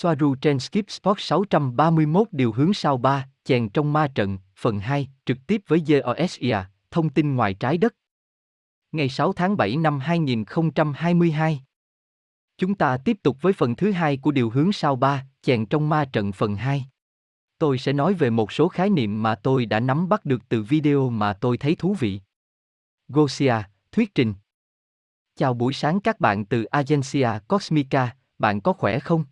Soaru trên Skip Sport 631 điều hướng sau 3, chèn trong ma trận, phần 2, trực tiếp với GOSIA, thông tin ngoài trái đất. Ngày 6 tháng 7 năm 2022. Chúng ta tiếp tục với phần thứ hai của điều hướng sau 3, chèn trong ma trận phần 2. Tôi sẽ nói về một số khái niệm mà tôi đã nắm bắt được từ video mà tôi thấy thú vị. Gosia, thuyết trình. Chào buổi sáng các bạn từ Agencia Cosmica, bạn có khỏe không?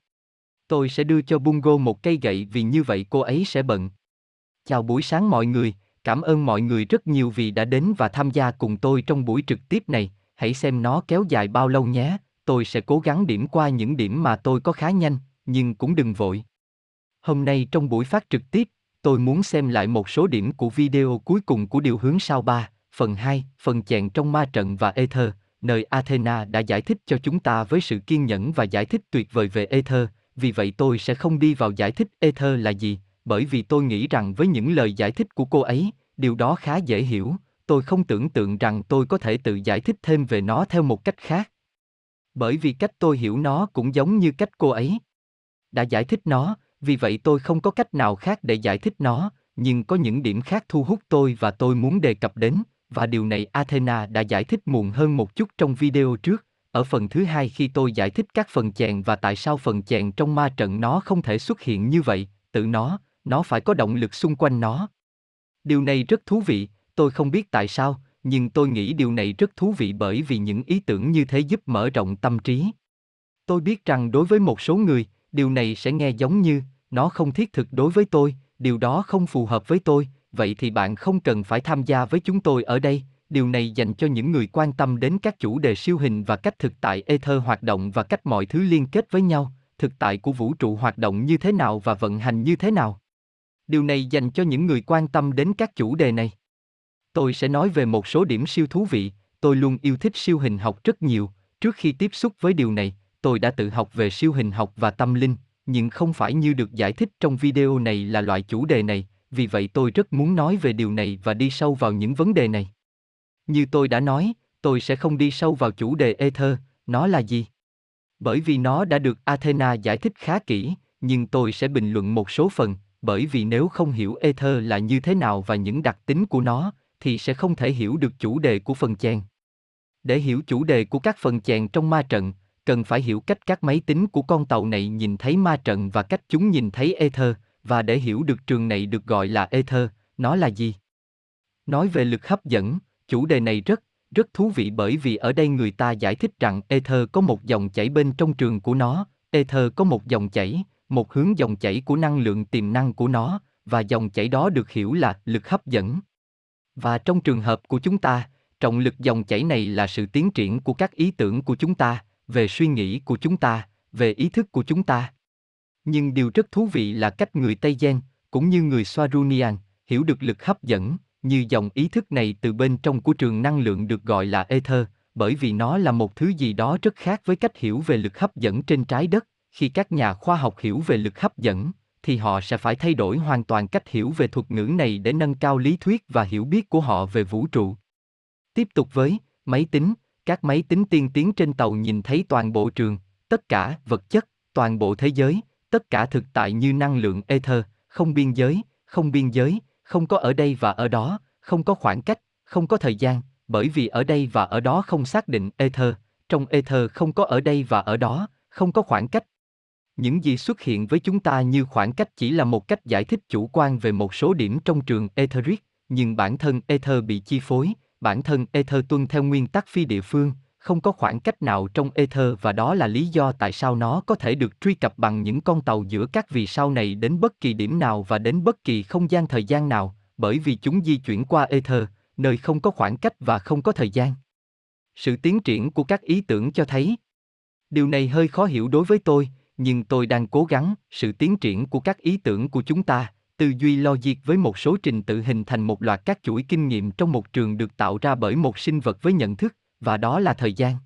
Tôi sẽ đưa cho Bungo một cây gậy vì như vậy cô ấy sẽ bận. Chào buổi sáng mọi người, cảm ơn mọi người rất nhiều vì đã đến và tham gia cùng tôi trong buổi trực tiếp này, hãy xem nó kéo dài bao lâu nhé, tôi sẽ cố gắng điểm qua những điểm mà tôi có khá nhanh, nhưng cũng đừng vội. Hôm nay trong buổi phát trực tiếp, tôi muốn xem lại một số điểm của video cuối cùng của điều hướng sao 3, phần 2, phần chèn trong ma trận và Ether, nơi Athena đã giải thích cho chúng ta với sự kiên nhẫn và giải thích tuyệt vời về Ether, vì vậy tôi sẽ không đi vào giải thích Ether là gì, bởi vì tôi nghĩ rằng với những lời giải thích của cô ấy, điều đó khá dễ hiểu, tôi không tưởng tượng rằng tôi có thể tự giải thích thêm về nó theo một cách khác. Bởi vì cách tôi hiểu nó cũng giống như cách cô ấy đã giải thích nó, vì vậy tôi không có cách nào khác để giải thích nó, nhưng có những điểm khác thu hút tôi và tôi muốn đề cập đến, và điều này Athena đã giải thích muộn hơn một chút trong video trước, ở phần thứ hai khi tôi giải thích các phần chèn và tại sao phần chèn trong ma trận nó không thể xuất hiện như vậy, tự nó, nó phải có động lực xung quanh nó. Điều này rất thú vị, tôi không biết tại sao, nhưng tôi nghĩ điều này rất thú vị bởi vì những ý tưởng như thế giúp mở rộng tâm trí. Tôi biết rằng đối với một số người, điều này sẽ nghe giống như, nó không thiết thực đối với tôi, điều đó không phù hợp với tôi, vậy thì bạn không cần phải tham gia với chúng tôi ở đây, điều này dành cho những người quan tâm đến các chủ đề siêu hình và cách thực tại ether hoạt động và cách mọi thứ liên kết với nhau, thực tại của vũ trụ hoạt động như thế nào và vận hành như thế nào. Điều này dành cho những người quan tâm đến các chủ đề này. Tôi sẽ nói về một số điểm siêu thú vị, tôi luôn yêu thích siêu hình học rất nhiều, trước khi tiếp xúc với điều này, tôi đã tự học về siêu hình học và tâm linh, nhưng không phải như được giải thích trong video này là loại chủ đề này, vì vậy tôi rất muốn nói về điều này và đi sâu vào những vấn đề này. Như tôi đã nói, tôi sẽ không đi sâu vào chủ đề Ether, nó là gì? Bởi vì nó đã được Athena giải thích khá kỹ, nhưng tôi sẽ bình luận một số phần, bởi vì nếu không hiểu Ether là như thế nào và những đặc tính của nó, thì sẽ không thể hiểu được chủ đề của phần chèn. Để hiểu chủ đề của các phần chèn trong ma trận, cần phải hiểu cách các máy tính của con tàu này nhìn thấy ma trận và cách chúng nhìn thấy Ether, và để hiểu được trường này được gọi là Ether, nó là gì? Nói về lực hấp dẫn, chủ đề này rất, rất thú vị bởi vì ở đây người ta giải thích rằng Ether có một dòng chảy bên trong trường của nó, Ether có một dòng chảy, một hướng dòng chảy của năng lượng tiềm năng của nó, và dòng chảy đó được hiểu là lực hấp dẫn. Và trong trường hợp của chúng ta, trọng lực dòng chảy này là sự tiến triển của các ý tưởng của chúng ta, về suy nghĩ của chúng ta, về ý thức của chúng ta. Nhưng điều rất thú vị là cách người Tây Gen, cũng như người Swarunian, hiểu được lực hấp dẫn, như dòng ý thức này từ bên trong của trường năng lượng được gọi là ether, bởi vì nó là một thứ gì đó rất khác với cách hiểu về lực hấp dẫn trên trái đất. Khi các nhà khoa học hiểu về lực hấp dẫn, thì họ sẽ phải thay đổi hoàn toàn cách hiểu về thuật ngữ này để nâng cao lý thuyết và hiểu biết của họ về vũ trụ. Tiếp tục với máy tính, các máy tính tiên tiến trên tàu nhìn thấy toàn bộ trường, tất cả vật chất, toàn bộ thế giới, tất cả thực tại như năng lượng ether, không biên giới, không biên giới, không có ở đây và ở đó, không có khoảng cách, không có thời gian, bởi vì ở đây và ở đó không xác định ether, trong ether không có ở đây và ở đó, không có khoảng cách. Những gì xuất hiện với chúng ta như khoảng cách chỉ là một cách giải thích chủ quan về một số điểm trong trường etheric, nhưng bản thân ether bị chi phối, bản thân ether tuân theo nguyên tắc phi địa phương, không có khoảng cách nào trong ether và đó là lý do tại sao nó có thể được truy cập bằng những con tàu giữa các vì sao này đến bất kỳ điểm nào và đến bất kỳ không gian thời gian nào, bởi vì chúng di chuyển qua ether, nơi không có khoảng cách và không có thời gian. Sự tiến triển của các ý tưởng cho thấy điều này hơi khó hiểu đối với tôi, nhưng tôi đang cố gắng, sự tiến triển của các ý tưởng của chúng ta, tư duy logic với một số trình tự hình thành một loạt các chuỗi kinh nghiệm trong một trường được tạo ra bởi một sinh vật với nhận thức, và đó là thời gian.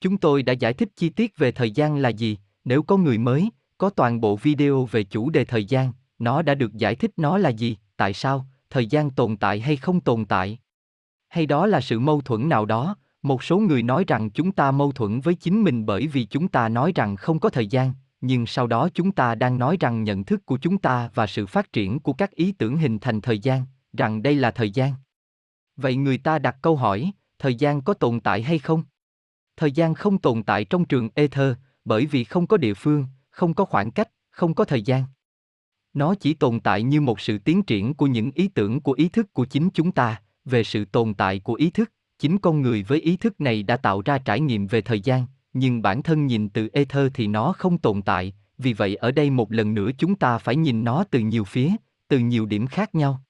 Chúng tôi đã giải thích chi tiết về thời gian là gì, nếu có người mới, có toàn bộ video về chủ đề thời gian, nó đã được giải thích nó là gì, tại sao, thời gian tồn tại hay không tồn tại. Hay đó là sự mâu thuẫn nào đó, một số người nói rằng chúng ta mâu thuẫn với chính mình bởi vì chúng ta nói rằng không có thời gian, nhưng sau đó chúng ta đang nói rằng nhận thức của chúng ta và sự phát triển của các ý tưởng hình thành thời gian, rằng đây là thời gian. Vậy người ta đặt câu hỏi, thời gian có tồn tại hay không? Thời gian không tồn tại trong trường Ether, bởi vì không có địa phương, không có khoảng cách, không có thời gian. Nó chỉ tồn tại như một sự tiến triển của những ý tưởng của ý thức của chính chúng ta, về sự tồn tại của ý thức, chính con người với ý thức này đã tạo ra trải nghiệm về thời gian, nhưng bản thân nhìn từ ether thì nó không tồn tại, vì vậy ở đây một lần nữa chúng ta phải nhìn nó từ nhiều phía, từ nhiều điểm khác nhau.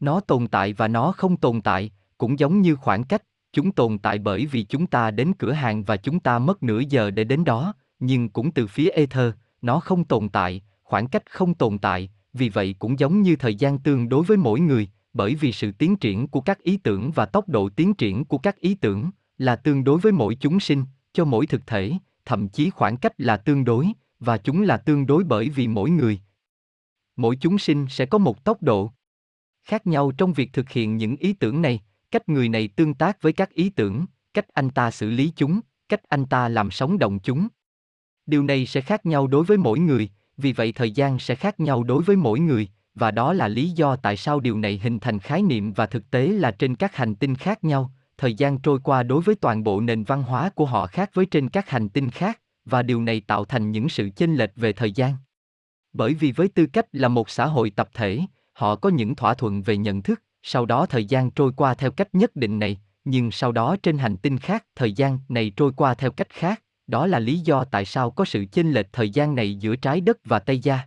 Nó tồn tại và nó không tồn tại, cũng giống như khoảng cách, chúng tồn tại bởi vì chúng ta đến cửa hàng và chúng ta mất nửa giờ để đến đó, nhưng cũng từ phía ether, nó không tồn tại, khoảng cách không tồn tại, vì vậy cũng giống như thời gian tương đối với mỗi người, bởi vì sự tiến triển của các ý tưởng và tốc độ tiến triển của các ý tưởng là tương đối với mỗi chúng sinh, cho mỗi thực thể, thậm chí khoảng cách là tương đối, và chúng là tương đối bởi vì mỗi người. Mỗi chúng sinh sẽ có một tốc độ khác nhau trong việc thực hiện những ý tưởng này, cách người này tương tác với các ý tưởng, cách anh ta xử lý chúng, cách anh ta làm sống động chúng. Điều này sẽ khác nhau đối với mỗi người, vì vậy thời gian sẽ khác nhau đối với mỗi người, và đó là lý do tại sao điều này hình thành khái niệm và thực tế là trên các hành tinh khác nhau, thời gian trôi qua đối với toàn bộ nền văn hóa của họ khác với trên các hành tinh khác, và điều này tạo thành những sự chênh lệch về thời gian. Bởi vì với tư cách là một xã hội tập thể, họ có những thỏa thuận về nhận thức, sau đó thời gian trôi qua theo cách nhất định này, nhưng sau đó trên hành tinh khác, thời gian này trôi qua theo cách khác, đó là lý do tại sao có sự chênh lệch thời gian này giữa trái đất và Tây Gia.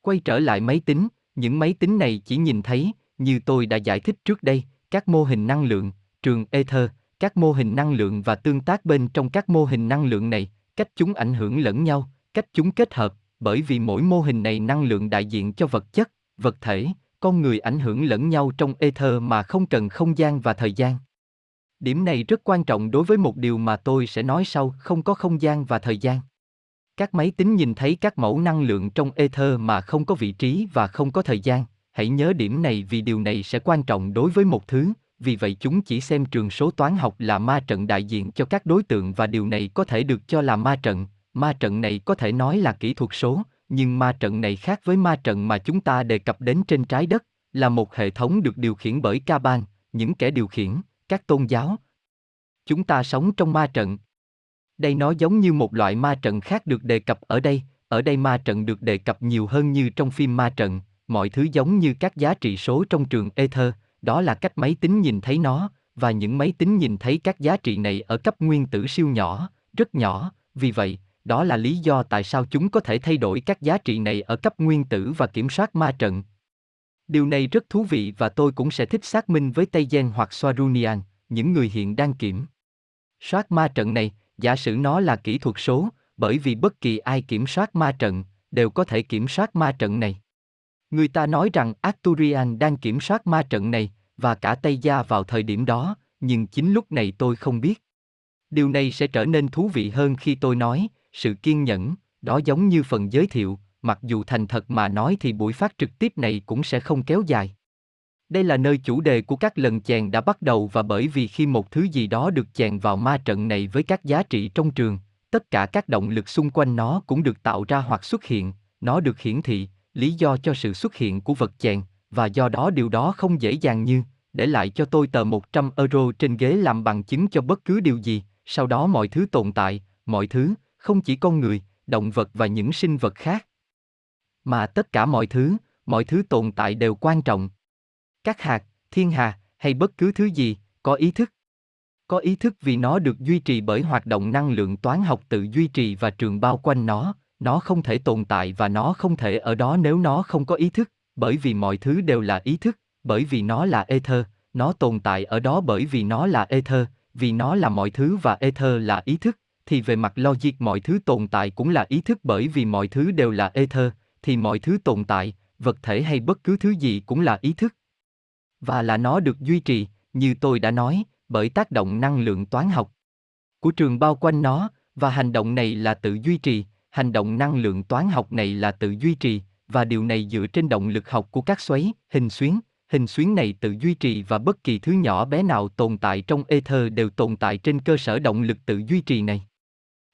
Quay trở lại máy tính, những máy tính này chỉ nhìn thấy, như tôi đã giải thích trước đây, các mô hình năng lượng, trường ether, các mô hình năng lượng và tương tác bên trong các mô hình năng lượng này, cách chúng ảnh hưởng lẫn nhau, cách chúng kết hợp, bởi vì mỗi mô hình này năng lượng đại diện cho vật chất, vật thể, con người ảnh hưởng lẫn nhau trong ether mà không cần không gian và thời gian. Điểm này rất quan trọng đối với một điều mà tôi sẽ nói sau, không có không gian và thời gian. Các máy tính nhìn thấy các mẫu năng lượng trong ether mà không có vị trí và không có thời gian. Hãy nhớ điểm này vì điều này sẽ quan trọng đối với một thứ, vì vậy chúng chỉ xem trường số toán học là ma trận đại diện cho các đối tượng và điều này có thể được cho là ma trận. Ma trận này có thể nói là kỹ thuật số, nhưng ma trận này khác với ma trận mà chúng ta đề cập đến trên trái đất, là một hệ thống được điều khiển bởi ca ban, những kẻ điều khiển, các tôn giáo. Chúng ta sống trong ma trận. Đây nó giống như một loại ma trận khác được đề cập ở đây, ở đây ma trận được đề cập nhiều hơn như trong phim ma trận, mọi thứ giống như các giá trị số trong trường Ether, đó là cách máy tính nhìn thấy nó, và những máy tính nhìn thấy các giá trị này ở cấp nguyên tử siêu nhỏ, rất nhỏ, vì vậy, đó là lý do tại sao chúng có thể thay đổi các giá trị này ở cấp nguyên tử và kiểm soát ma trận. Điều này rất thú vị và tôi cũng sẽ thích xác minh với Tây Gen hoặc Swarunian, những người hiện đang kiểm soát ma trận này, giả sử nó là kỹ thuật số, bởi vì bất kỳ ai kiểm soát ma trận, đều có thể kiểm soát ma trận này. Người ta nói rằng Arturian đang kiểm soát ma trận này, và cả Tây Gia vào thời điểm đó, nhưng chính lúc này tôi không biết. Điều này sẽ trở nên thú vị hơn khi tôi nói, sự kiên nhẫn, đó giống như phần giới thiệu, mặc dù thành thật mà nói thì buổi phát trực tiếp này cũng sẽ không kéo dài. Đây là nơi chủ đề của các lần chèn đã bắt đầu và bởi vì khi một thứ gì đó được chèn vào ma trận này với các giá trị trong trường, tất cả các động lực xung quanh nó cũng được tạo ra hoặc xuất hiện, nó được hiển thị, lý do cho sự xuất hiện của vật chèn, và do đó điều đó không dễ dàng như, để lại cho tôi tờ 100 euro trên ghế làm bằng chứng cho bất cứ điều gì, sau đó mọi thứ tồn tại, mọi thứ, không chỉ con người, động vật và những sinh vật khác. Mà tất cả mọi thứ, mọi thứ tồn tại đều quan trọng. Các hạt, thiên hà, hay bất cứ thứ gì, có ý thức. Có ý thức vì nó được duy trì bởi hoạt động năng lượng toán học tự duy trì và trường bao quanh nó, nó không thể tồn tại và nó không thể ở đó nếu nó không có ý thức, bởi vì mọi thứ đều là ý thức, bởi vì nó là ether, nó tồn tại ở đó bởi vì nó là ether, vì nó là mọi thứ và ether là ý thức, thì về mặt logic mọi thứ tồn tại cũng là ý thức bởi vì mọi thứ đều là ether, thì mọi thứ tồn tại, vật thể hay bất cứ thứ gì cũng là ý thức. Và là nó được duy trì, như tôi đã nói, bởi tác động năng lượng toán học của trường bao quanh nó, và hành động này là tự duy trì, hành động năng lượng toán học này là tự duy trì, và điều này dựa trên động lực học của các xoáy, hình xuyến, hình xuyến này tự duy trì và bất kỳ thứ nhỏ bé nào tồn tại trong ether đều tồn tại trên cơ sở động lực tự duy trì này.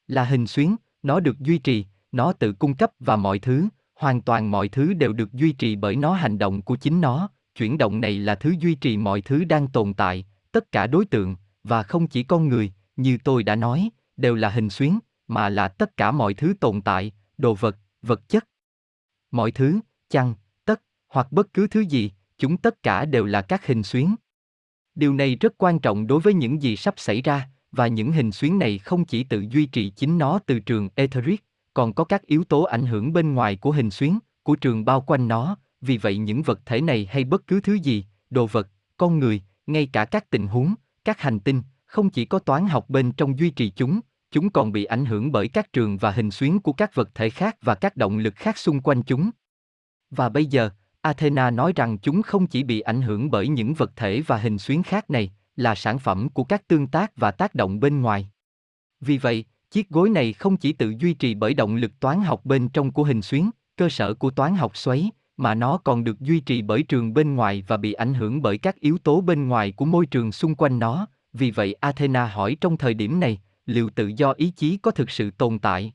Là hình xuyến, nó được duy trì, nó tự cung cấp và mọi thứ, hoàn toàn mọi thứ đều được duy trì bởi nó hành động của chính nó, chuyển động này là thứ duy trì mọi thứ đang tồn tại, tất cả đối tượng, và không chỉ con người, như tôi đã nói, đều là hình xuyến, mà là tất cả mọi thứ tồn tại, đồ vật, vật chất. Mọi thứ, chăng, tất, hoặc bất cứ thứ gì, chúng tất cả đều là các hình xuyến. Điều này rất quan trọng đối với những gì sắp xảy ra, và những hình xuyến này không chỉ tự duy trì chính nó từ trường etheric, còn có các yếu tố ảnh hưởng bên ngoài của hình xuyến, của trường bao quanh nó, vì vậy những vật thể này hay bất cứ thứ gì, đồ vật, con người, ngay cả các tình huống, các hành tinh, không chỉ có toán học bên trong duy trì chúng, chúng còn bị ảnh hưởng bởi các trường và hình xuyến của các vật thể khác và các động lực khác xung quanh chúng. Và bây giờ, Athena nói rằng chúng không chỉ bị ảnh hưởng bởi những vật thể và hình xuyến khác này, là sản phẩm của các tương tác và tác động bên ngoài. Vì vậy, chiếc gối này không chỉ tự duy trì bởi động lực toán học bên trong của hình xuyến, cơ sở của toán học xoáy, mà nó còn được duy trì bởi trường bên ngoài và bị ảnh hưởng bởi các yếu tố bên ngoài của môi trường xung quanh nó. Vì vậy Athena hỏi trong thời điểm này, liệu tự do ý chí có thực sự tồn tại?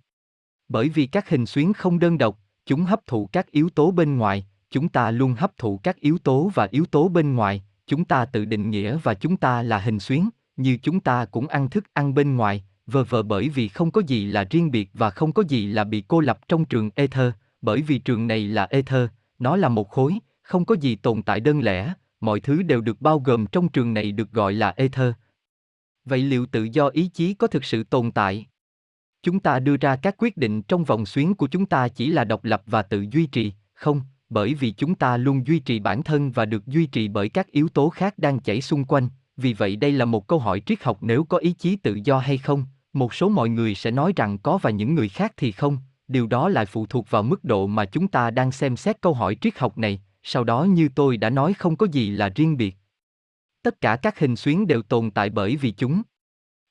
Bởi vì các hình xuyến không đơn độc, chúng hấp thụ các yếu tố bên ngoài, chúng ta luôn hấp thụ các yếu tố và yếu tố bên ngoài, chúng ta tự định nghĩa và chúng ta là hình xuyến, như chúng ta cũng ăn thức ăn bên ngoài, vờ vờ bởi vì không có gì là riêng biệt và không có gì là bị cô lập trong trường ether, bởi vì trường này là ether, nó là một khối, không có gì tồn tại đơn lẻ, mọi thứ đều được bao gồm trong trường này được gọi là ether. Vậy liệu tự do ý chí có thực sự tồn tại? Chúng ta đưa ra các quyết định trong vòng xuyến của chúng ta chỉ là độc lập và tự duy trì, không, bởi vì chúng ta luôn duy trì bản thân và được duy trì bởi các yếu tố khác đang chảy xung quanh, vì vậy đây là một câu hỏi triết học nếu có ý chí tự do hay không, một số mọi người sẽ nói rằng có và những người khác thì không, điều đó lại phụ thuộc vào mức độ mà chúng ta đang xem xét câu hỏi triết học này, sau đó như tôi đã nói không có gì là riêng biệt. Tất cả các hình xuyến đều tồn tại bởi vì chúng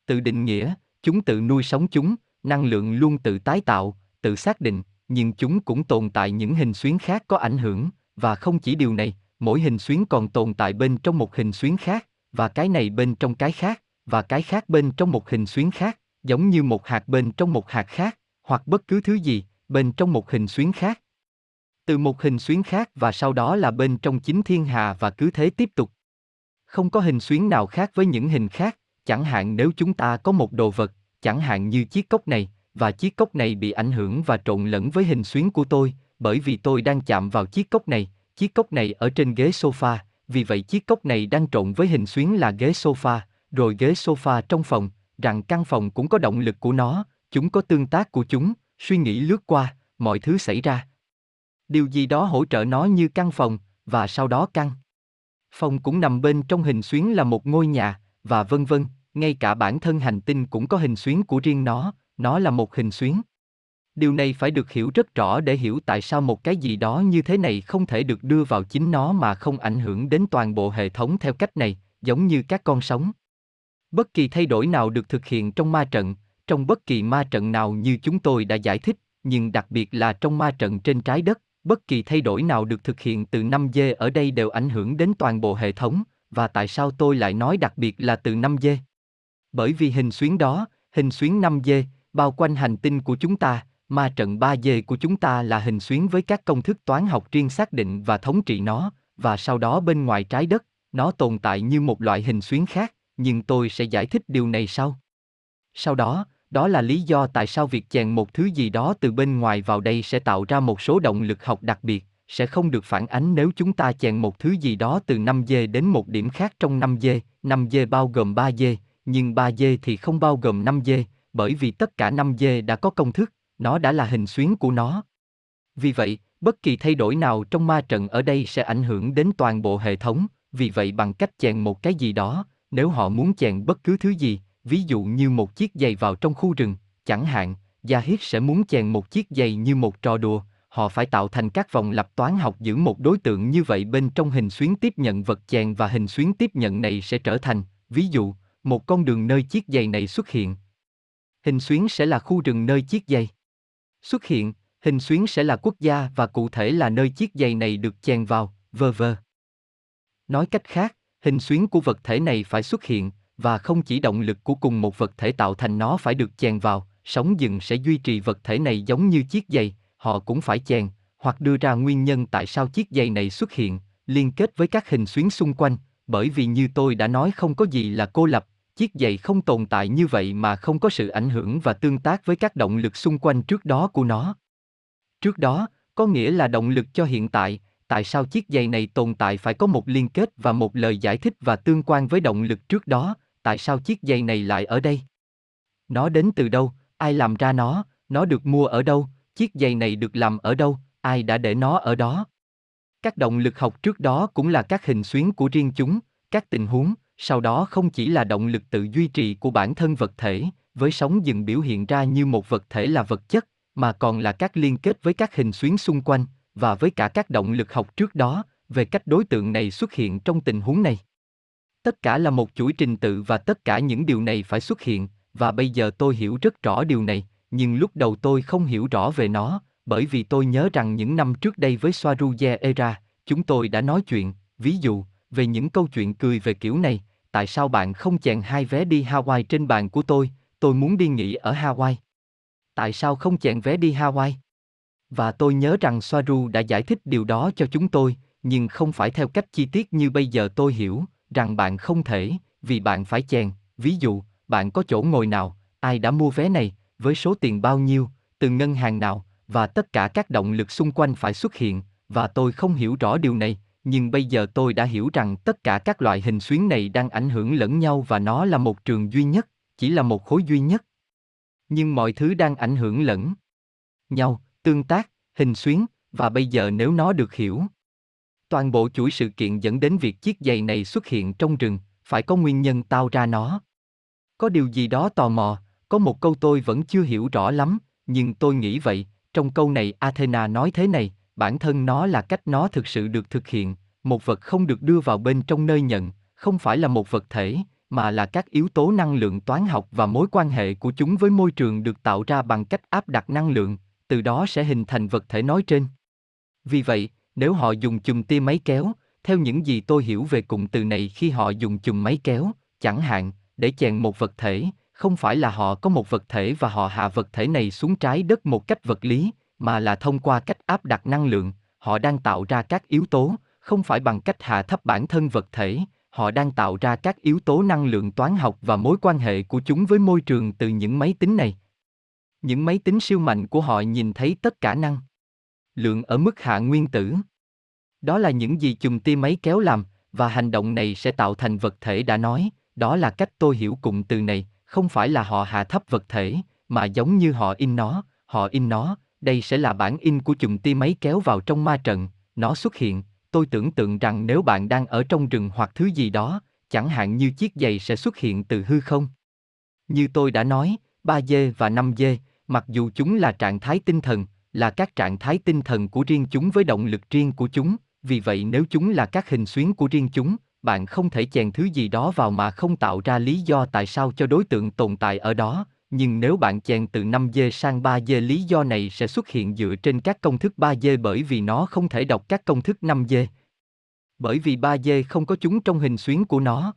tự định nghĩa, chúng tự nuôi sống chúng, năng lượng luôn tự tái tạo, tự xác định, nhưng chúng cũng tồn tại những hình xuyến khác có ảnh hưởng, và không chỉ điều này, mỗi hình xuyến còn tồn tại bên trong một hình xuyến khác, và cái này bên trong cái khác, và cái khác bên trong một hình xuyến khác, giống như một hạt bên trong một hạt khác, hoặc bất cứ thứ gì, bên trong một hình xuyến khác. Từ một hình xuyến khác và sau đó là bên trong chính thiên hà và cứ thế tiếp tục. Không có hình xuyến nào khác với những hình khác, chẳng hạn nếu chúng ta có một đồ vật, chẳng hạn như chiếc cốc này, và chiếc cốc này bị ảnh hưởng và trộn lẫn với hình xuyến của tôi, bởi vì tôi đang chạm vào chiếc cốc này, chiếc cốc này ở trên ghế sofa, vì vậy chiếc cốc này đang trộn với hình xuyến là ghế sofa, rồi ghế sofa trong phòng, rằng căn phòng cũng có động lực của nó, chúng có tương tác của chúng, suy nghĩ lướt qua, mọi thứ xảy ra. Điều gì đó hỗ trợ nó như căn phòng, và sau đó căn. Phòng cũng nằm bên trong hình xuyến là một ngôi nhà, và vân vân, ngay cả bản thân hành tinh cũng có hình xuyến của riêng nó, nó là một hình xuyến. Điều này phải được hiểu rất rõ để hiểu tại sao một cái gì đó như thế này không thể được đưa vào chính nó mà không ảnh hưởng đến toàn bộ hệ thống theo cách này, giống như các con sống. Bất kỳ thay đổi nào được thực hiện trong ma trận, trong bất kỳ ma trận nào như chúng tôi đã giải thích, nhưng đặc biệt là trong ma trận trên trái đất, bất kỳ thay đổi nào được thực hiện từ 5G ở đây đều ảnh hưởng đến toàn bộ hệ thống, và tại sao tôi lại nói đặc biệt là từ 5G? Bởi vì hình xuyến đó, hình xuyến 5G, bao quanh hành tinh của chúng ta, ma trận 3D của chúng ta là hình xuyến với các công thức toán học riêng xác định và thống trị nó, và sau đó bên ngoài trái đất, nó tồn tại như một loại hình xuyến khác, nhưng tôi sẽ giải thích điều này sau. Sau đó, đó là lý do tại sao việc chèn một thứ gì đó từ bên ngoài vào đây sẽ tạo ra một số động lực học đặc biệt, sẽ không được phản ánh nếu chúng ta chèn một thứ gì đó từ 5G đến một điểm khác trong 5G, 5G bao gồm 3G, nhưng 3G thì không bao gồm 5G, bởi vì tất cả năm dê đã có công thức, nó đã là hình xuyến của nó. Vì vậy, bất kỳ thay đổi nào trong ma trận ở đây sẽ ảnh hưởng đến toàn bộ hệ thống, vì vậy bằng cách chèn một cái gì đó, nếu họ muốn chèn bất cứ thứ gì, ví dụ như một chiếc giày vào trong khu rừng, chẳng hạn, Gia Hiết sẽ muốn chèn một chiếc giày như một trò đùa, họ phải tạo thành các vòng lặp toán học giữ một đối tượng như vậy bên trong hình xuyến tiếp nhận vật chèn và hình xuyến tiếp nhận này sẽ trở thành, ví dụ, một con đường nơi chiếc giày này xuất hiện. Hình xuyến sẽ là khu rừng nơi chiếc giày xuất hiện, hình xuyến sẽ là quốc gia và cụ thể là nơi chiếc giày này được chèn vào, vơ vơ. Nói cách khác, hình xuyến của vật thể này phải xuất hiện, và không chỉ động lực của cùng một vật thể tạo thành nó phải được chèn vào, sóng dừng sẽ duy trì vật thể này giống như chiếc giày, họ cũng phải chèn, hoặc đưa ra nguyên nhân tại sao chiếc giày này xuất hiện, liên kết với các hình xuyến xung quanh, bởi vì như tôi đã nói không có gì là cô lập, chiếc giày không tồn tại như vậy mà không có sự ảnh hưởng và tương tác với các động lực xung quanh trước đó của nó. Trước đó, có nghĩa là động lực cho hiện tại, tại sao chiếc giày này tồn tại phải có một liên kết và một lời giải thích và tương quan với động lực trước đó, tại sao chiếc giày này lại ở đây? Nó đến từ đâu, ai làm ra nó, nó được mua ở đâu, chiếc giày này được làm ở đâu, ai đã để nó ở đó? Các động lực học trước đó cũng là các hình xuyến của riêng chúng, các tình huống, sau đó không chỉ là động lực tự duy trì của bản thân vật thể, với sóng dừng biểu hiện ra như một vật thể là vật chất, mà còn là các liên kết với các hình xuyến xung quanh, và với cả các động lực học trước đó, về cách đối tượng này xuất hiện trong tình huống này. Tất cả là một chuỗi trình tự và tất cả những điều này phải xuất hiện, và bây giờ tôi hiểu rất rõ điều này, nhưng lúc đầu tôi không hiểu rõ về nó, bởi vì tôi nhớ rằng những năm trước đây với Swaruje Era, chúng tôi đã nói chuyện, ví dụ, về những câu chuyện cười về kiểu này, tại sao bạn không chèn hai vé đi Hawaii trên bàn của tôi, tôi muốn đi nghỉ ở Hawaii. Tại sao không chèn vé đi Hawaii? Và tôi nhớ rằng Soaru đã giải thích điều đó cho chúng tôi, nhưng không phải theo cách chi tiết như bây giờ tôi hiểu, rằng bạn không thể, vì bạn phải chèn, ví dụ, bạn có chỗ ngồi nào, ai đã mua vé này, với số tiền bao nhiêu, từ ngân hàng nào, và tất cả các động lực xung quanh phải xuất hiện, và tôi không hiểu rõ điều này, nhưng bây giờ tôi đã hiểu rằng tất cả các loại hình xuyến này đang ảnh hưởng lẫn nhau và nó là một trường duy nhất, chỉ là một khối duy nhất. Nhưng mọi thứ đang ảnh hưởng lẫn nhau, tương tác, hình xuyến, và bây giờ nếu nó được hiểu. Toàn bộ chuỗi sự kiện dẫn đến việc chiếc giày này xuất hiện trong rừng, phải có nguyên nhân tạo ra nó. Có điều gì đó tò mò, có một câu tôi vẫn chưa hiểu rõ lắm, nhưng tôi nghĩ vậy, trong câu này Athena nói thế này, bản thân nó là cách nó thực sự được thực hiện, một vật không được đưa vào bên trong nơi nhận, không phải là một vật thể, mà là các yếu tố năng lượng toán học và mối quan hệ của chúng với môi trường được tạo ra bằng cách áp đặt năng lượng, từ đó sẽ hình thành vật thể nói trên. Vì vậy, nếu họ dùng chùm tia máy kéo, theo những gì tôi hiểu về cụm từ này khi họ dùng chùm máy kéo, chẳng hạn, để chèn một vật thể, không phải là họ có một vật thể và họ hạ vật thể này xuống trái đất một cách vật lý, mà là thông qua cách áp đặt năng lượng, họ đang tạo ra các yếu tố, không phải bằng cách hạ thấp bản thân vật thể, họ đang tạo ra các yếu tố năng lượng toán học và mối quan hệ của chúng với môi trường từ những máy tính này. Những máy tính siêu mạnh của họ nhìn thấy tất cả năng lượng ở mức hạ nguyên tử. Đó là những gì chùm tia máy kéo làm, và hành động này sẽ tạo thành vật thể đã nói, đó là cách tôi hiểu cụm từ này, không phải là họ hạ thấp vật thể, mà giống như họ in nó, họ in nó, đây sẽ là bản in của chùm tia máy kéo vào trong ma trận, nó xuất hiện, tôi tưởng tượng rằng nếu bạn đang ở trong rừng hoặc thứ gì đó, chẳng hạn như chiếc giày sẽ xuất hiện từ hư không. Như tôi đã nói, 3D và 5D, mặc dù chúng là trạng thái tinh thần, là các trạng thái tinh thần của riêng chúng với động lực riêng của chúng, vì vậy nếu chúng là các hình xuyến của riêng chúng, bạn không thể chèn thứ gì đó vào mà không tạo ra lý do tại sao cho đối tượng tồn tại ở đó, nhưng nếu bạn chèn từ 5 dê sang 3 dê lý do này sẽ xuất hiện dựa trên các công thức 3 dê bởi vì nó không thể đọc các công thức 5 dê. Bởi vì 3 dê không có chúng trong hình xuyến của nó.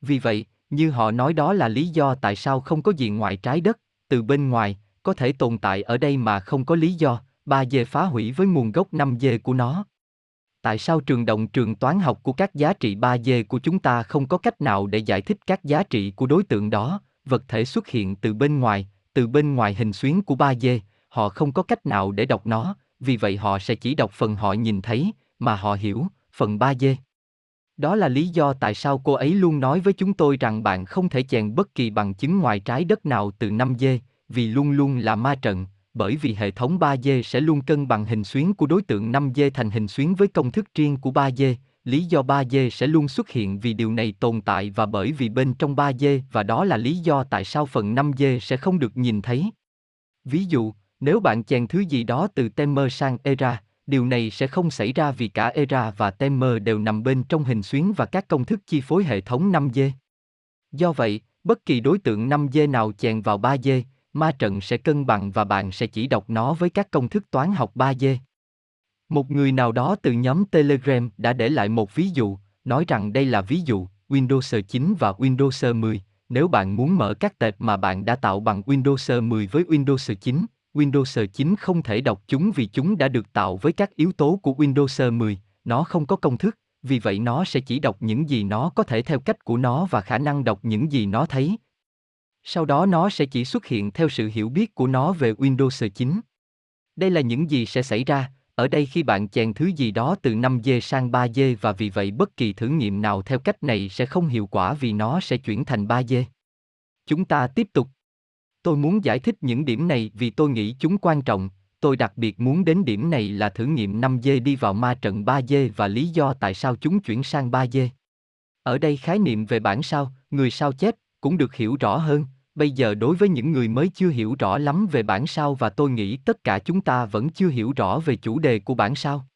Vì vậy, như họ nói đó là lý do tại sao không có diện ngoại trái đất, từ bên ngoài, có thể tồn tại ở đây mà không có lý do, 3 dê phá hủy với nguồn gốc 5 dê của nó. Tại sao trường động trường toán học của các giá trị 3 dê của chúng ta không có cách nào để giải thích các giá trị của đối tượng đó, vật thể xuất hiện từ bên ngoài, từ bên ngoài hình xuyến của 3D, họ không có cách nào để đọc nó, vì vậy họ sẽ chỉ đọc phần họ nhìn thấy, mà họ hiểu, phần 3D. Đó là lý do tại sao cô ấy luôn nói với chúng tôi rằng bạn không thể chèn bất kỳ bằng chứng ngoài trái đất nào từ 5D, vì luôn luôn là ma trận, bởi vì hệ thống 3D sẽ luôn cân bằng hình xuyến của đối tượng 5D thành hình xuyến với công thức riêng của 3D, lý do 3D sẽ luôn xuất hiện vì điều này tồn tại và bởi vì bên trong 3D và đó là lý do tại sao phần 5D sẽ không được nhìn thấy. Ví dụ, nếu bạn chèn thứ gì đó từ Temer sang Era, điều này sẽ không xảy ra vì cả Era và Temer đều nằm bên trong hình xuyến và các công thức chi phối hệ thống 5D. Do vậy, bất kỳ đối tượng 5D nào chèn vào 3D, ma trận sẽ cân bằng và bạn sẽ chỉ đọc nó với các công thức toán học 3D. Một người nào đó từ nhóm Telegram đã để lại một ví dụ, nói rằng đây là ví dụ, Windows 9 và Windows 10, nếu bạn muốn mở các tệp mà bạn đã tạo bằng Windows 10 với Windows 9, Windows 9 không thể đọc chúng vì chúng đã được tạo với các yếu tố của Windows 10, nó không có công thức, vì vậy nó sẽ chỉ đọc những gì nó có thể theo cách của nó và khả năng đọc những gì nó thấy. Sau đó nó sẽ chỉ xuất hiện theo sự hiểu biết của nó về Windows 9. Đây là những gì sẽ xảy ra, ở đây khi bạn chèn thứ gì đó từ 5G sang 3G và vì vậy bất kỳ thử nghiệm nào theo cách này sẽ không hiệu quả vì nó sẽ chuyển thành 3G. Chúng ta tiếp tục. Tôi muốn giải thích những điểm này vì tôi nghĩ chúng quan trọng, tôi đặc biệt muốn đến điểm này là thử nghiệm 5G đi vào ma trận 3G và lý do tại sao chúng chuyển sang 3G. Ở đây khái niệm về bản sao, người sao chép, cũng được hiểu rõ hơn, bây giờ đối với những người mới chưa hiểu rõ lắm về bản sao và tôi nghĩ tất cả chúng ta vẫn chưa hiểu rõ về chủ đề của bản sao.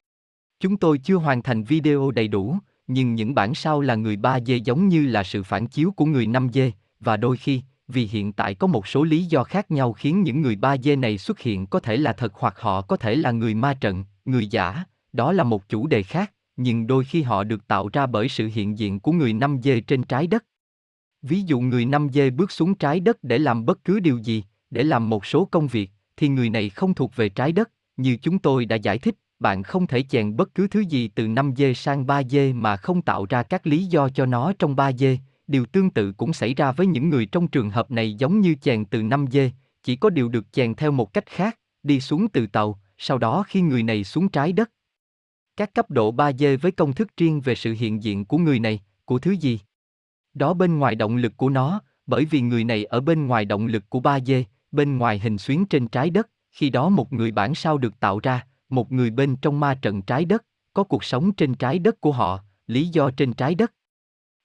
Chúng tôi chưa hoàn thành video đầy đủ, nhưng những bản sao là người 3D giống như là sự phản chiếu của người 5D, và đôi khi, vì hiện tại có một số lý do khác nhau khiến những người 3D này xuất hiện có thể là thật hoặc họ có thể là người ma trận, người giả, đó là một chủ đề khác, nhưng đôi khi họ được tạo ra bởi sự hiện diện của người 5D trên trái đất. Ví dụ người năm dê bước xuống trái đất để làm bất cứ điều gì, để làm một số công việc, thì người này không thuộc về trái đất, như chúng tôi đã giải thích, bạn không thể chèn bất cứ thứ gì từ 5 dê sang 3 dê mà không tạo ra các lý do cho nó trong 3 dê. Điều tương tự cũng xảy ra với những người trong trường hợp này giống như chèn từ 5 dê, chỉ có điều được chèn theo một cách khác, đi xuống từ tàu, sau đó khi người này xuống trái đất. Các cấp độ 3 dê với công thức riêng về sự hiện diện của người này, của thứ gì? Đó bên ngoài động lực của nó, bởi vì người này ở bên ngoài động lực của ba dê, bên ngoài hình xuyến trên trái đất, khi đó một người bản sao được tạo ra, một người bên trong ma trận trái đất, có cuộc sống trên trái đất của họ, lý do trên trái đất.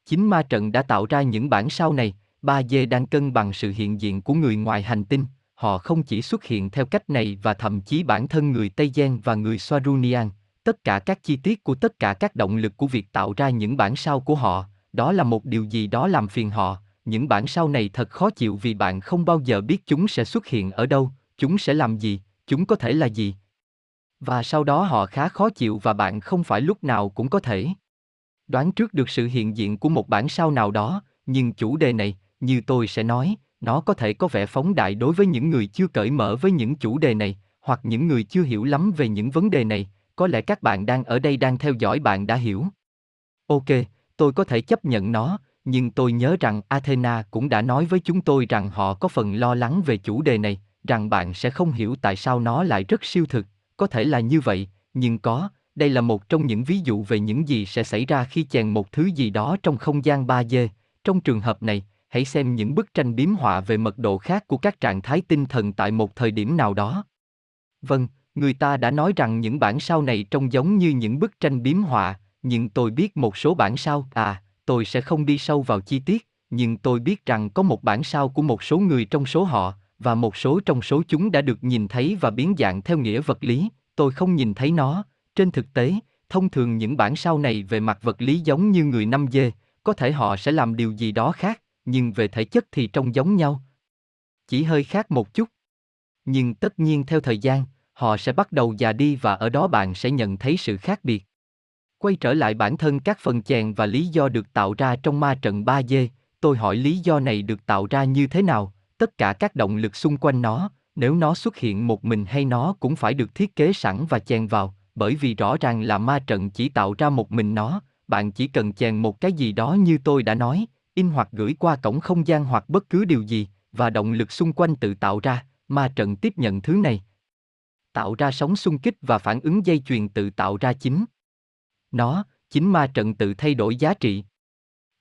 Chính ma trận đã tạo ra những bản sao này, ba dê đang cân bằng sự hiện diện của người ngoài hành tinh, họ không chỉ xuất hiện theo cách này và thậm chí bản thân người Tây gian và người Swarunian, tất cả các chi tiết của tất cả các động lực của việc tạo ra những bản sao của họ, đó là một điều gì đó làm phiền họ, những bản sao này thật khó chịu vì bạn không bao giờ biết chúng sẽ xuất hiện ở đâu, chúng sẽ làm gì, chúng có thể là gì. Và sau đó họ khá khó chịu và bạn không phải lúc nào cũng có thể đoán trước được sự hiện diện của một bản sao nào đó, nhưng chủ đề này, như tôi sẽ nói, nó có thể có vẻ phóng đại đối với những người chưa cởi mở với những chủ đề này, hoặc những người chưa hiểu lắm về những vấn đề này, có lẽ các bạn đang ở đây đang theo dõi bạn đã hiểu. Ok, tôi có thể chấp nhận nó, nhưng tôi nhớ rằng Athena cũng đã nói với chúng tôi rằng họ có phần lo lắng về chủ đề này, rằng bạn sẽ không hiểu tại sao nó lại rất siêu thực, có thể là như vậy, nhưng có, đây là một trong những ví dụ về những gì sẽ xảy ra khi chèn một thứ gì đó trong không gian 3D. Trong trường hợp này, hãy xem những bức tranh biếm họa về mật độ khác của các trạng thái tinh thần tại một thời điểm nào đó. Vâng, người ta đã nói rằng những bản sao này trông giống như những bức tranh biếm họa, nhưng tôi biết một số bản sao, à, tôi sẽ không đi sâu vào chi tiết, nhưng tôi biết rằng có một bản sao của một số người trong số họ, và một số trong số chúng đã được nhìn thấy và biến dạng theo nghĩa vật lý, tôi không nhìn thấy nó. Trên thực tế, thông thường những bản sao này về mặt vật lý giống như người năm dê có thể họ sẽ làm điều gì đó khác, nhưng về thể chất thì trông giống nhau. Chỉ hơi khác một chút. Nhưng tất nhiên theo thời gian, họ sẽ bắt đầu già đi và ở đó bạn sẽ nhận thấy sự khác biệt. Quay trở lại bản thân các phần chèn và lý do được tạo ra trong ma trận 3D, tôi hỏi lý do này được tạo ra như thế nào, tất cả các động lực xung quanh nó, nếu nó xuất hiện một mình hay nó cũng phải được thiết kế sẵn và chèn vào, bởi vì rõ ràng là ma trận chỉ tạo ra một mình nó, bạn chỉ cần chèn một cái gì đó như tôi đã nói, in hoặc gửi qua cổng không gian hoặc bất cứ điều gì, và động lực xung quanh tự tạo ra, ma trận tiếp nhận thứ này. Tạo ra sóng xung kích và phản ứng dây chuyền tự tạo ra chính. Nó, chính ma trận tự thay đổi giá trị.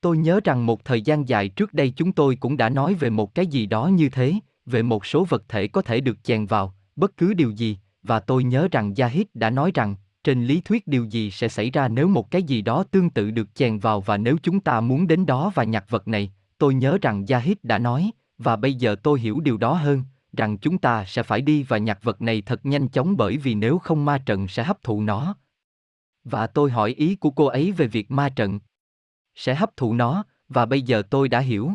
Tôi nhớ rằng một thời gian dài trước đây chúng tôi cũng đã nói về một cái gì đó như thế, về một số vật thể có thể được chèn vào, bất cứ điều gì, và tôi nhớ rằng Yahid đã nói rằng, trên lý thuyết điều gì sẽ xảy ra nếu một cái gì đó tương tự được chèn vào và nếu chúng ta muốn đến đó và nhặt vật này, tôi nhớ rằng Yahid đã nói, và bây giờ tôi hiểu điều đó hơn, rằng chúng ta sẽ phải đi và nhặt vật này thật nhanh chóng bởi vì nếu không ma trận sẽ hấp thụ nó, và tôi hỏi ý của cô ấy về việc ma trận. Sẽ hấp thụ nó, và bây giờ tôi đã hiểu.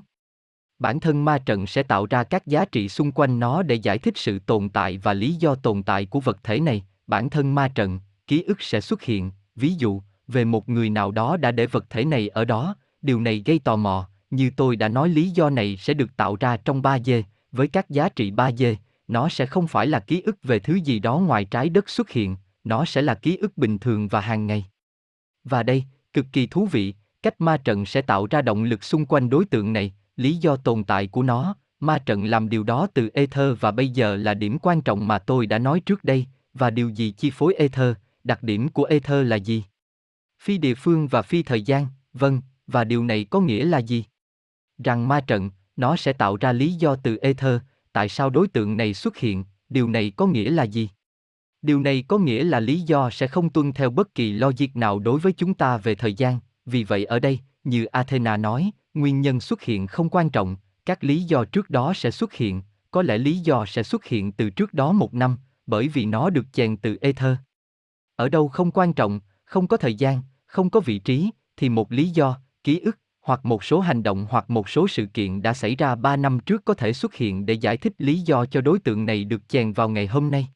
Bản thân ma trận sẽ tạo ra các giá trị xung quanh nó để giải thích sự tồn tại và lý do tồn tại của vật thể này. Bản thân ma trận, ký ức sẽ xuất hiện, ví dụ, về một người nào đó đã để vật thể này ở đó, điều này gây tò mò, như tôi đã nói lý do này sẽ được tạo ra trong 3D, với các giá trị 3D, nó sẽ không phải là ký ức về thứ gì đó ngoài trái đất xuất hiện, nó sẽ là ký ức bình thường và hàng ngày. Và đây, cực kỳ thú vị, cách ma trận sẽ tạo ra động lực xung quanh đối tượng này, lý do tồn tại của nó, ma trận làm điều đó từ ether và bây giờ là điểm quan trọng mà tôi đã nói trước đây, và điều gì chi phối ether, đặc điểm của ether là gì? Phi địa phương và phi thời gian, vâng, và điều này có nghĩa là gì? Rằng ma trận, nó sẽ tạo ra lý do từ ether, tại sao đối tượng này xuất hiện, điều này có nghĩa là gì? Điều này có nghĩa là lý do sẽ không tuân theo bất kỳ logic nào đối với chúng ta về thời gian, vì vậy ở đây, như Athena nói, nguyên nhân xuất hiện không quan trọng, các lý do trước đó sẽ xuất hiện, có lẽ lý do sẽ xuất hiện từ trước đó một năm, bởi vì nó được chèn từ ether. Ở đâu không quan trọng, không có thời gian, không có vị trí, thì một lý do, ký ức, hoặc một số hành động hoặc một số sự kiện đã xảy ra 3 năm trước có thể xuất hiện để giải thích lý do cho đối tượng này được chèn vào ngày hôm nay.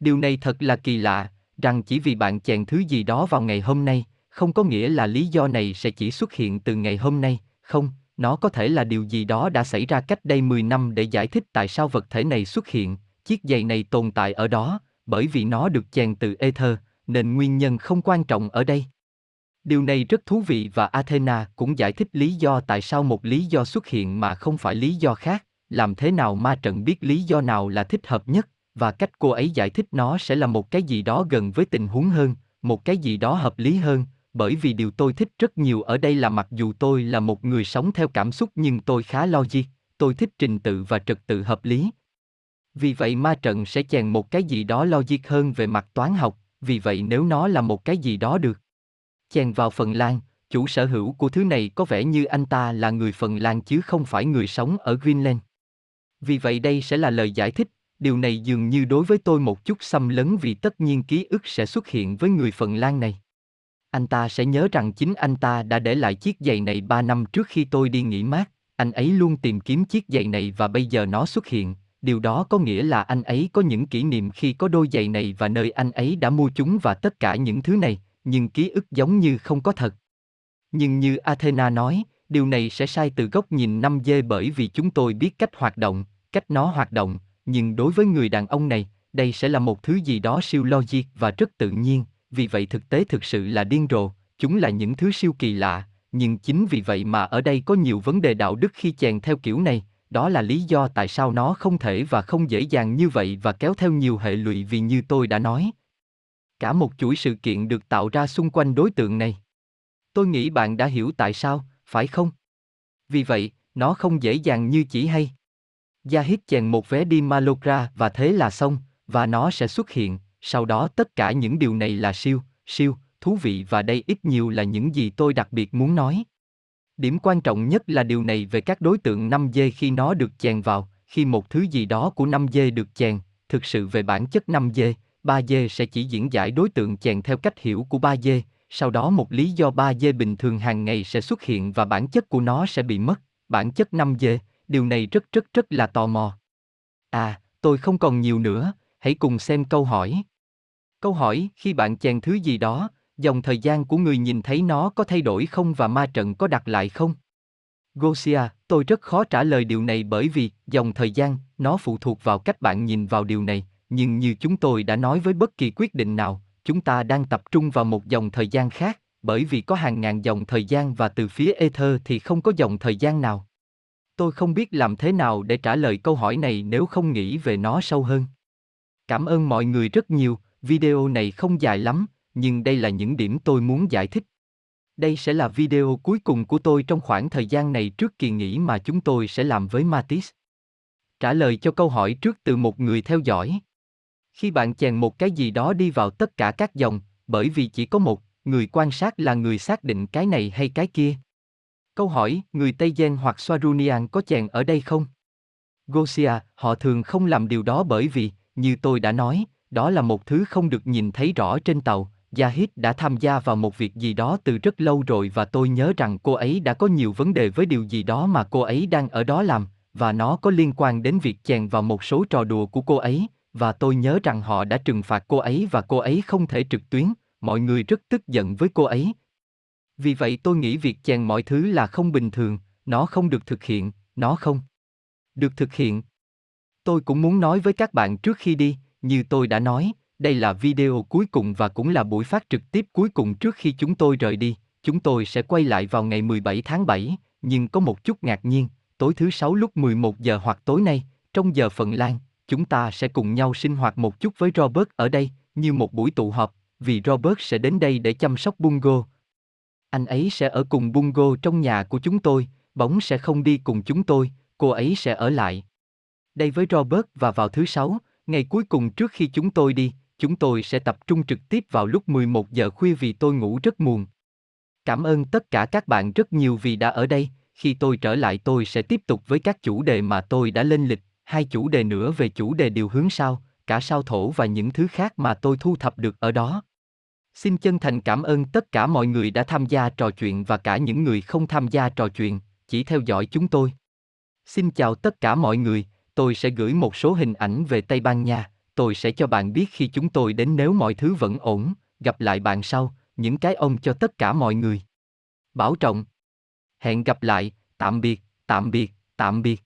Điều này thật là kỳ lạ, rằng chỉ vì bạn chèn thứ gì đó vào ngày hôm nay, không có nghĩa là lý do này sẽ chỉ xuất hiện từ ngày hôm nay, không, nó có thể là điều gì đó đã xảy ra cách đây 10 năm để giải thích tại sao vật thể này xuất hiện, chiếc giày này tồn tại ở đó, bởi vì nó được chèn từ ether, nên nguyên nhân không quan trọng ở đây. Điều này rất thú vị và Athena cũng giải thích lý do tại sao một lý do xuất hiện mà không phải lý do khác, làm thế nào ma trận biết lý do nào là thích hợp nhất, và cách cô ấy giải thích nó sẽ là một cái gì đó gần với tình huống hơn, một cái gì đó hợp lý hơn, bởi vì điều tôi thích rất nhiều ở đây là mặc dù tôi là một người sống theo cảm xúc nhưng tôi khá logic, tôi thích trình tự và trật tự hợp lý. Vì vậy ma trận sẽ chèn một cái gì đó logic hơn về mặt toán học, vì vậy nếu nó là một cái gì đó được. Chèn vào Phần Lan, chủ sở hữu của thứ này có vẻ như anh ta là người Phần Lan chứ không phải người sống ở Greenland. Vì vậy đây sẽ là lời giải thích, điều này dường như đối với tôi một chút xâm lấn vì tất nhiên ký ức sẽ xuất hiện với người Phần Lan này. Anh ta sẽ nhớ rằng chính anh ta đã để lại chiếc giày này 3 năm trước khi tôi đi nghỉ mát, anh ấy luôn tìm kiếm chiếc giày này và bây giờ nó xuất hiện, điều đó có nghĩa là anh ấy có những kỷ niệm khi có đôi giày này và nơi anh ấy đã mua chúng và tất cả những thứ này, nhưng ký ức giống như không có thật. Nhưng như Athena nói, điều này sẽ sai từ góc nhìn 5D bởi vì chúng tôi biết cách hoạt động, cách nó hoạt động, nhưng đối với người đàn ông này, đây sẽ là một thứ gì đó siêu logic và rất tự nhiên, vì vậy thực tế thực sự là điên rồ, chúng là những thứ siêu kỳ lạ, nhưng chính vì vậy mà ở đây có nhiều vấn đề đạo đức khi chèn theo kiểu này, đó là lý do tại sao nó không thể và không dễ dàng như vậy và kéo theo nhiều hệ lụy vì như tôi đã nói. Cả một chuỗi sự kiện được tạo ra xung quanh đối tượng này. Tôi nghĩ bạn đã hiểu tại sao, phải không? Vì vậy, nó không dễ dàng như chỉ hay. Yahid chèn một vé đi Malokra và thế là xong, và nó sẽ xuất hiện, sau đó tất cả những điều này là siêu, siêu, thú vị và đây ít nhiều là những gì tôi đặc biệt muốn nói. Điểm quan trọng nhất là điều này về các đối tượng 5 dê khi nó được chèn vào, khi một thứ gì đó của 5 dê được chèn, thực sự về bản chất 5 dê, 3 dê sẽ chỉ diễn giải đối tượng chèn theo cách hiểu của 3 dê, sau đó một lý do 3 dê bình thường hàng ngày sẽ xuất hiện và bản chất của nó sẽ bị mất, bản chất 5 dê, điều này rất rất rất là tò mò. À, tôi không còn nhiều nữa, hãy cùng xem câu hỏi. Câu hỏi, khi bạn chèn thứ gì đó, dòng thời gian của người nhìn thấy nó có thay đổi không và ma trận có đặt lại không? Gosia, tôi rất khó trả lời điều này bởi vì dòng thời gian, nó phụ thuộc vào cách bạn nhìn vào điều này, nhưng như chúng tôi đã nói với bất kỳ quyết định nào, chúng ta đang tập trung vào một dòng thời gian khác, bởi vì có hàng ngàn dòng thời gian và từ phía ether thì không có dòng thời gian nào. Tôi không biết làm thế nào để trả lời câu hỏi này nếu không nghĩ về nó sâu hơn. Cảm ơn mọi người rất nhiều, video này không dài lắm, nhưng đây là những điểm tôi muốn giải thích. Đây sẽ là video cuối cùng của tôi trong khoảng thời gian này trước kỳ nghỉ mà chúng tôi sẽ làm với Matisse. Trả lời cho câu hỏi trước từ một người theo dõi. Khi bạn chèn một cái gì đó đi vào tất cả các dòng, bởi vì chỉ có một, người quan sát là người xác định cái này hay cái kia. Câu hỏi, người Tây Gen hoặc Swarunian có chèn ở đây không? Gosia, họ thường không làm điều đó bởi vì, như tôi đã nói, đó là một thứ không được nhìn thấy rõ trên tàu. Yahid đã tham gia vào một việc gì đó từ rất lâu rồi và tôi nhớ rằng cô ấy đã có nhiều vấn đề với điều gì đó mà cô ấy đang ở đó làm, và nó có liên quan đến việc chèn vào một số trò đùa của cô ấy, và tôi nhớ rằng họ đã trừng phạt cô ấy và cô ấy không thể trực tuyến, mọi người rất tức giận với cô ấy. Vì vậy tôi nghĩ việc chèn mọi thứ là không bình thường, Nó không được thực hiện, nó không được thực hiện. Tôi cũng muốn nói với các bạn trước khi đi, như tôi đã nói, đây là video cuối cùng và cũng là buổi phát trực tiếp cuối cùng trước khi chúng tôi rời đi. Chúng tôi sẽ quay lại vào ngày 17 tháng 7, nhưng có một chút ngạc nhiên, tối thứ sáu lúc 11 giờ hoặc tối nay, trong giờ Phần Lan, chúng ta sẽ cùng nhau sinh hoạt một chút với Robert ở đây, như một buổi tụ họp, vì Robert sẽ đến đây để chăm sóc Bungo. Anh ấy sẽ ở cùng Bungo trong nhà của chúng tôi, bóng sẽ không đi cùng chúng tôi, cô ấy sẽ ở lại. Đây với Robert và vào thứ sáu, ngày cuối cùng trước khi chúng tôi đi, chúng tôi sẽ tập trung trực tiếp vào lúc 11 giờ khuya vì tôi ngủ rất muộn. Cảm ơn tất cả các bạn rất nhiều vì đã ở đây, khi tôi trở lại tôi sẽ tiếp tục với các chủ đề mà tôi đã lên lịch, hai chủ đề nữa về chủ đề điều hướng sao, cả sao thổ và những thứ khác mà tôi thu thập được ở đó. Xin chân thành cảm ơn tất cả mọi người đã tham gia trò chuyện và cả những người không tham gia trò chuyện, chỉ theo dõi chúng tôi. Xin chào tất cả mọi người, tôi sẽ gửi một số hình ảnh về Tây Ban Nha, tôi sẽ cho bạn biết khi chúng tôi đến nếu mọi thứ vẫn ổn, gặp lại bạn sau, những cái ông cho tất cả mọi người. Bảo trọng. Hẹn gặp lại, tạm biệt, tạm biệt, tạm biệt.